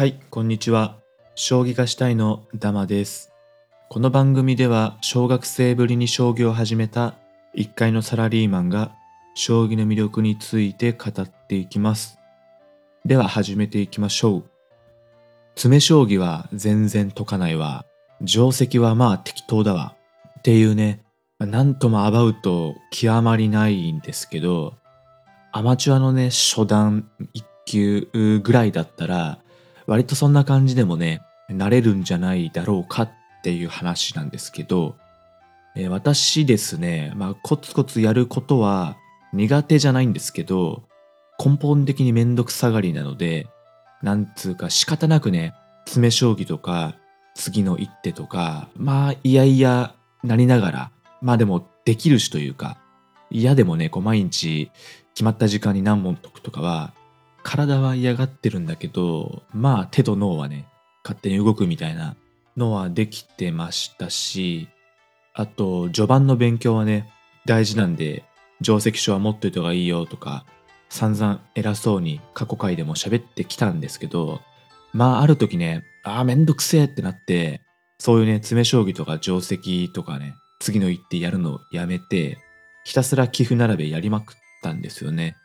はい、こんにちは。将棋がしたいのダマです。この番組では小学生ぶりに将棋を始めた一階のサラリーマンが将棋の魅力について語っていきます。では始めていきましょう。詰将棋は全然解かないわ。定石はまあ適当だわ。っていうね、なんともアバウト極まりないんですけど、アマチュアのね、初段1級ぐらいだったら、割とそんな感じでもね、なれるんじゃないだろうかっていう話なんですけど、えー私ですね、まあ、コツコツやることは苦手じゃないんですけど、根本的にめんどくさがりなので、なんつうか仕方なくね、詰将棋とか、次の一手とか、まあ、いやいやなりながら、まあでもできるしというか、嫌でもね、こう毎日決まった時間に何問解くとかは、体は嫌がってるんだけど、まあ手と脳はね、勝手に動くみたいなのはできてましたし、あと、序盤の勉強はね、大事なんで、定石書は持っといた方がいいよとか、散々偉そうに過去回でも喋ってきたんですけど、まあある時ね、ああめんどくせえってなって、そういうね、詰将棋とか定石とかね、次の一手やるのをやめて、ひたすら棋譜並べやりまくったんですよね。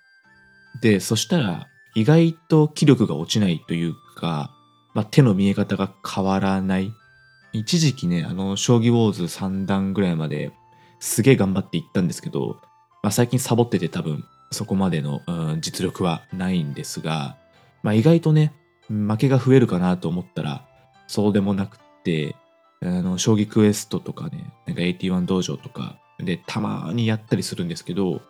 で、そしたら、意外と気力が落ちないというか、まあ、手の見え方が変わらない。一時期ね、あの、将棋ウォーズ3段ぐらいまですげえ頑張っていったんですけど、まあ、最近サボってて多分そこまでの、うん実力はないんですが、まあ、意外とね、負けが増えるかなと思ったら、そうでもなくて、あの、将棋クエストとかね、なんか81道場とかでたまにやったりするんですけど、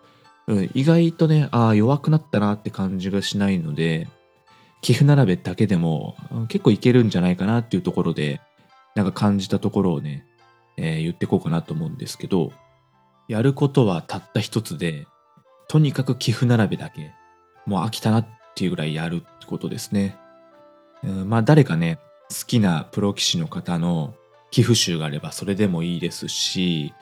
うん、意外とね、ああ、弱くなったなって感じがしないので、棋譜並べだけでも結構いけるんじゃないかなっていうところで、なんか感じたところをね、えー言ってこうかなと思うんですけど、やることはたった一つで、とにかく棋譜並べだけ、もう飽きたなっていうぐらいやるってことですね。うんまあ誰かね、好きなプロ棋士の方の棋譜集があればそれでもいいですし、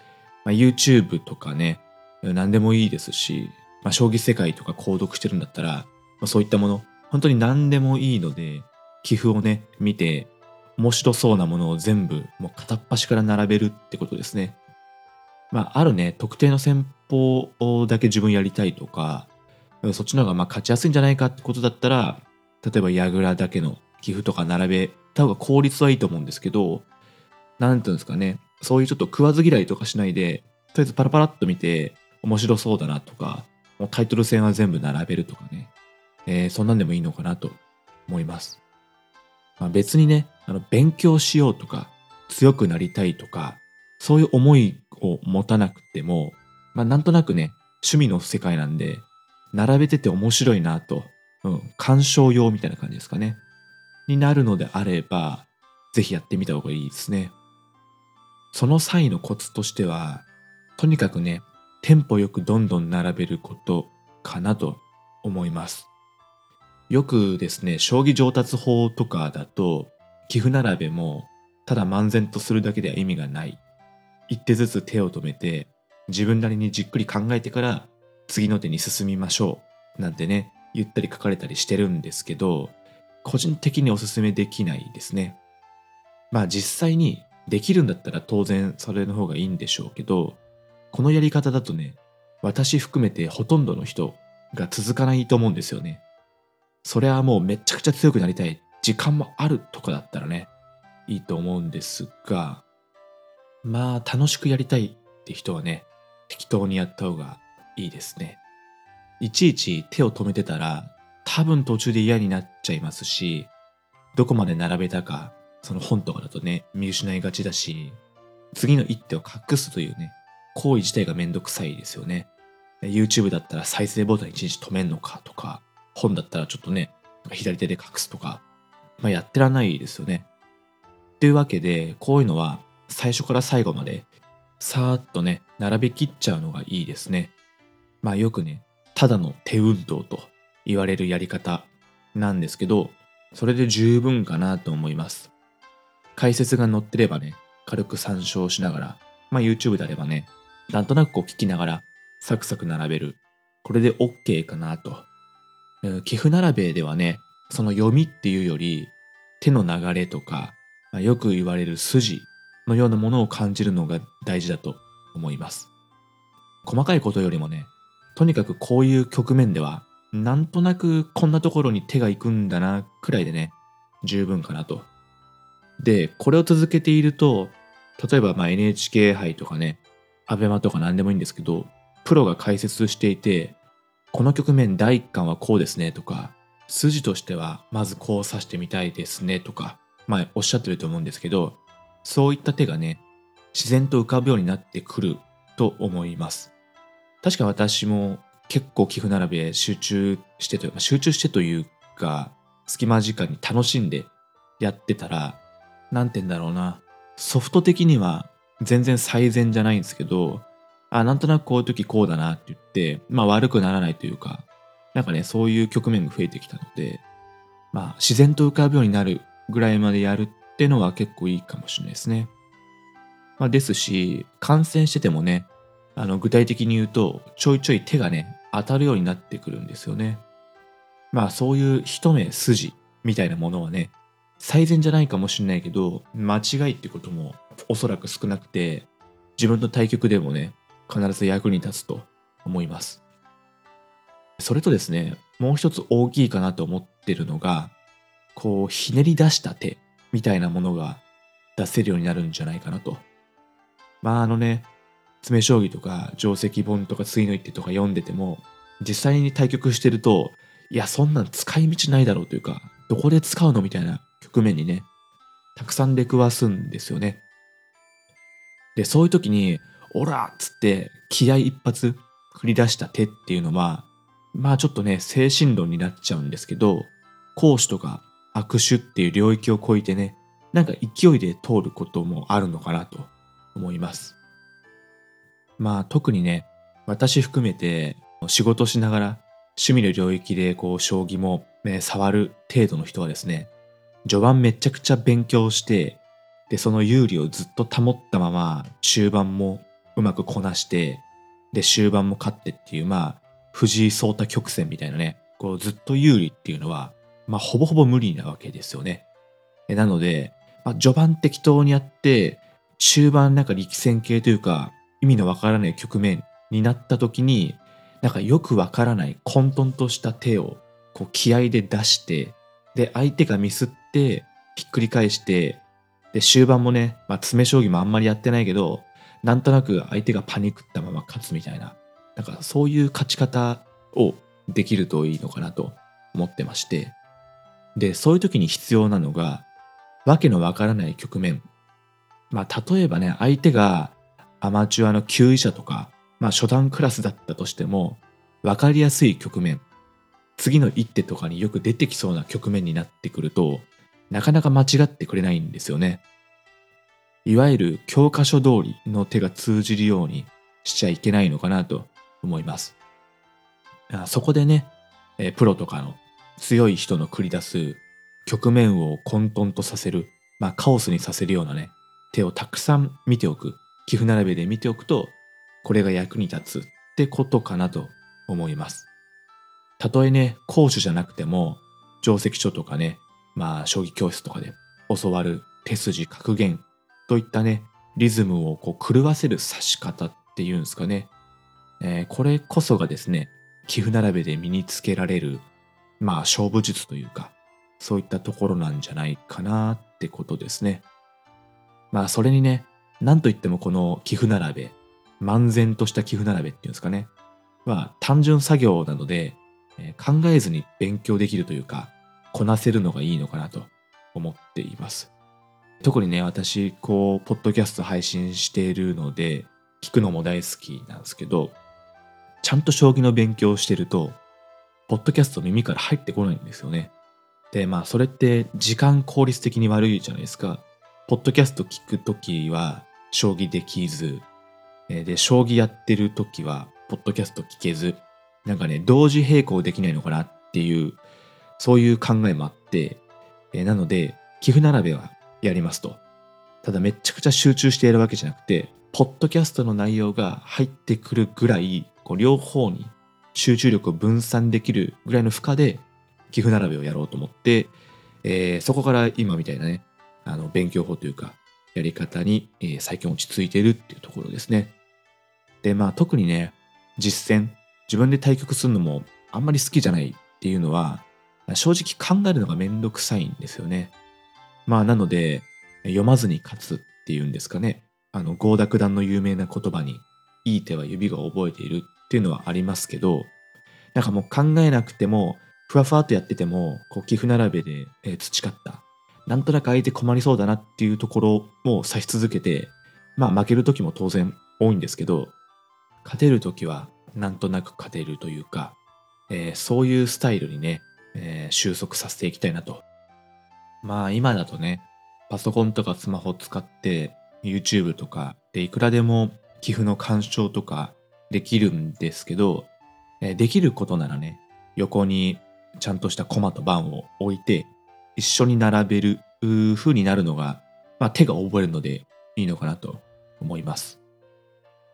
まあ、YouTube とかね、何でもいいですし、まあ、将棋世界とか購読してるんだったら、まあ、そういったもの、本当に何でもいいので、棋譜をね、見て、面白そうなものを全部、もう片っ端から並べるってことですね。まあ、あるね、特定の戦法だけ自分やりたいとか、そっちの方がまあ勝ちやすいんじゃないかってことだったら、例えば矢倉だけの棋譜とか並べた方が効率はいいと思うんですけど、なんていうんですかね、そういうちょっと食わず嫌いとかしないで、とりあえずパラパラっと見て、面白そうだなとか、もうタイトル戦は全部並べるとかね、えーそんなんでもいいのかなと思います。まあ、別にね、あの勉強しようとか、強くなりたいとか、そういう思いを持たなくても、まあ、なんとなくね、趣味の世界なんで、並べてて面白いなと、うん、鑑賞用みたいな感じですかね。になるのであれば、ぜひやってみた方がいいですね。その際のコツとしては、とにかくね、テンポよくどんどん並べることかなと思います。よくですね、将棋上達法とかだと、棋譜並べもただ漫然とするだけでは意味がない。一手ずつ手を止めて、自分なりにじっくり考えてから次の手に進みましょう。なんてね、言ったり書かれたりしてるんですけど、個人的におすすめできないですね。まあ実際にできるんだったら当然それの方がいいんでしょうけど、このやり方だとね、私含めてほとんどの人が続かないと思うんですよね。それはもうめちゃくちゃ強くなりたい、時間もあるとかだったらね、いいと思うんですが、まあ楽しくやりたいって人はね、適当にやった方がいいですね。いちいち手を止めてたら、多分途中で嫌になっちゃいますし、どこまで並べたか、その本とかだとね、見失いがちだし、次の一手を隠すというね、行為自体がめんどくさいですよね。YouTube だったら再生ボタンいちいち止めんのかとか、本だったらちょっとね、左手で隠すとか、まあやってらないですよね。というわけで、こういうのは最初から最後まで、さーっとね、並べきっちゃうのがいいですね。まあよくね、ただの手運動と言われるやり方なんですけど、それで十分かなと思います。解説が載ってればね、軽く参照しながら、まあ YouTube であればね、なんとなくこう聞きながら、サクサク並べる。これで OK かなと。えー棋譜並べではね、その読みっていうより、手の流れとか、まあ、よく言われる筋のようなものを感じるのが大事だと思います。細かいことよりもね、とにかくこういう局面では、なんとなくこんなところに手が行くんだなくらいでね、十分かなと。で、これを続けていると、例えばま NHK 杯とかね、アベマとか何でもいいんですけど、プロが解説していて、この局面第一巻はこうですねとか、筋としてはまずこう指してみたいですねとか、まあおっしゃってると思うんですけど、そういった手がね、自然と浮かぶようになってくると思います。確か私も結構寄付並べ集中してというか、集中してというか、隙間時間に楽しんでやってたら、なんて言うんだろうな、ソフト的には全然最善じゃないんですけど、あ、なんとなくこういう時こうだなって言って、まあ悪くならないというか、なんかね、そういう局面が増えてきたので、まあ自然と浮かぶようになるぐらいまでやるってのは結構いいかもしれないですね。まあですし、感染しててもね、あの具体的に言うと、ちょいちょい手がね、当たるようになってくるんですよね。まあそういう一目筋みたいなものはね、最善じゃないかもしれないけど、間違いってこともおそらく少なくて、自分の対局でもね、必ず役に立つと思います。それとですね、もう一つ大きいかなと思ってるのが、こう、ひねり出した手みたいなものが出せるようになるんじゃないかなと。まああのね、詰将棋とか定石本とか次の一手とか読んでても、実際に対局してると、いや、そんなん使い道ないだろうというか、どこで使うのみたいな局面にね、たくさん出くわすんですよね。で、そういう時に、オラっつって気合一発繰り出した手っていうのは、まあちょっとね、精神論になっちゃうんですけど、講師とか握手っていう領域を超えてね、なんか勢いで通ることもあるのかなと思います。まあ特にね、私含めて仕事しながら趣味の領域でこう将棋も、ね、触る程度の人はですね、序盤めちゃくちゃ勉強して、で、その有利をずっと保ったまま中盤もうまくこなして、で、終盤も勝ってっていう、まあ、藤井聡太曲線みたいなね、こうずっと有利っていうのは、まあ、ほぼほぼ無理なわけですよね。なので、まあ、序盤適当にやって、中盤なんか力戦系というか、意味のわからない局面になった時に、なんかよくわからない混沌とした手をこう気合で出して、で、相手がミスって、ひっくり返して、で、終盤もね、まあ、詰将棋もあんまりやってないけど、なんとなく相手がパニクったまま勝つみたいな、なんかそういう勝ち方をできるといいのかなと思ってまして、で、そういう時に必要なのが、わけのわからない局面。まあ、例えばね、相手がアマチュアの級位者とか、まあ初段クラスだったとしても、わかりやすい局面、次の一手とかによく出てきそうな局面になってくると、なかなか間違ってくれないんですよね。いわゆる教科書通りの手が通じるようにしちゃいけないのかなと思います。そこでね、プロとかの強い人の繰り出す局面を混沌とさせる、まあカオスにさせるようなね、手をたくさん見ておく、寄付並べで見ておくとこれが役に立つってことかなと思います。たとえね、講師じゃなくても、定石書とかね、まあ、将棋教室とかで教わる手筋、格言といったね、リズムをこう狂わせる指し方っていうんですかね。えー、これこそがですね、寄付並べで身につけられる、まあ、勝負術というか、そういったところなんじゃないかなってことですね。まあ、それにね、なんといってもこの寄付並べ、漫然とした寄付並べっていうんですかね。は単純作業なので、えー、考えずに勉強できるというか、こなせるのがいいのかなと思っています。特にね、私、こう、ポッドキャスト配信しているので、聞くのも大好きなんですけど、ちゃんと将棋の勉強をしてると、ポッドキャスト耳から入ってこないんですよね。で、まあ、それって時間効率的に悪いじゃないですか。ポッドキャスト聞くときは、将棋できず、で、将棋やってる時は、ポッドキャスト聞けず、なんかね、同時並行できないのかなっていう、そういう考えもあって、えなので、寄付並べはやりますと。ただめちゃくちゃ集中してやるわけじゃなくて、ポッドキャストの内容が入ってくるぐらい、こう両方に集中力を分散できるぐらいの負荷で寄付並べをやろうと思って、えー、そこから今みたいなね、あの、勉強法というか、やり方に、えー、最近落ち着いているっていうところですね。で、まあ特にね、実践、自分で対局するのもあんまり好きじゃないっていうのは、正直考えるのがめんどくさいんですよね。まあなので、読まずに勝つっていうんですかね。あの、合田九段の有名な言葉に、いい手は指が覚えているっていうのはありますけど、なんかもう考えなくても、ふわふわっとやってても、こう、寄付並べで、えー、培った、なんとなく相手困りそうだなっていうところを指し続けて、まあ負ける時も当然多いんですけど、勝てる時はなんとなく勝てるというか、えー、そういうスタイルにね、えー、収束させていきたいなと。まあ今だとね、パソコンとかスマホ使って YouTube とかでいくらでも寄付の干渉とかできるんですけど、え、できることならね、横にちゃんとしたコマと番を置いて一緒に並べるふうになるのが、まあ、手が覚えるのでいいのかなと思います。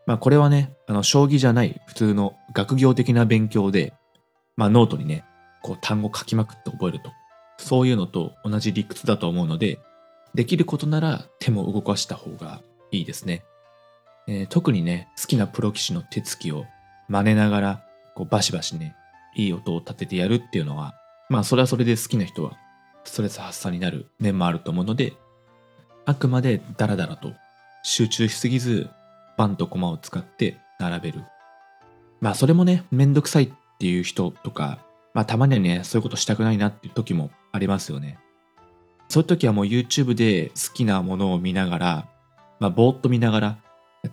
まあこれはね、あの将棋じゃない普通の学業的な勉強で、まあノートにね、こう単語書きまくって覚えると。そういうのと同じ理屈だと思うので、できることなら手も動かした方がいいですね。えー、特にね、好きなプロ棋士の手つきを真似ながら、こうバシバシね、いい音を立ててやるっていうのは、まあそれはそれで好きな人はストレス発散になる面もあると思うので、あくまでダラダラと集中しすぎず、パンとコマを使って並べる。まあそれもね、めんどくさいっていう人とか、まあたまにはね、そういうことしたくないなっていう時もありますよね。そういう時はもう YouTube で好きなものを見ながら、まあぼーっと見ながら、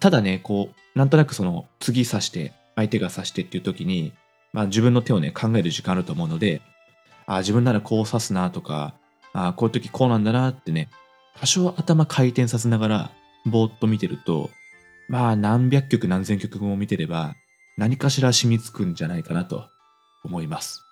ただね、こう、なんとなくその次刺して、相手が刺してっていう時に、まあ自分の手をね、考える時間あると思うので、ああ自分ならこう刺すなとか、あこういう時こうなんだなってね、多少頭回転させながらぼーっと見てると、まあ何百曲何千曲も見てれば何かしら染みつくんじゃないかなと思います。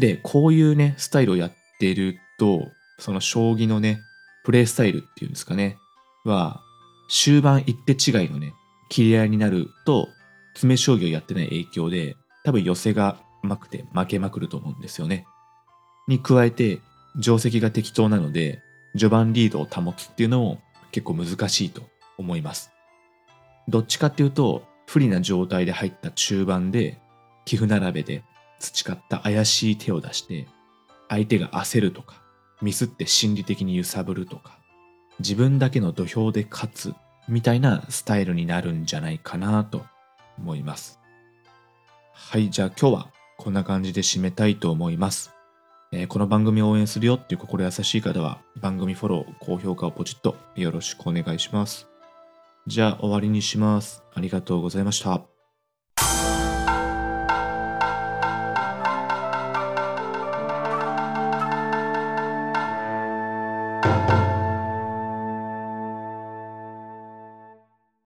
で、こういうね、スタイルをやってると、その将棋のね、プレイスタイルっていうんですかね、は、終盤一手違いのね、切り合いになると、詰将棋をやってない影響で、多分寄せがうまくて負けまくると思うんですよね。に加えて、定石が適当なので、序盤リードを保つっていうのも結構難しいと思います。どっちかっていうと、不利な状態で入った中盤で、寄付並べで培った怪しい手を出して、相手が焦るとか、ミスって心理的に揺さぶるとか、自分だけの土俵で勝つみたいなスタイルになるんじゃないかなと思います。はい、じゃあ今日はこんな感じで締めたいと思います。えー、この番組を応援するよっていう心優しい方は番組フォロー、高評価をポチッとよろしくお願いします。じゃあ終わりにします。ありがとうございました。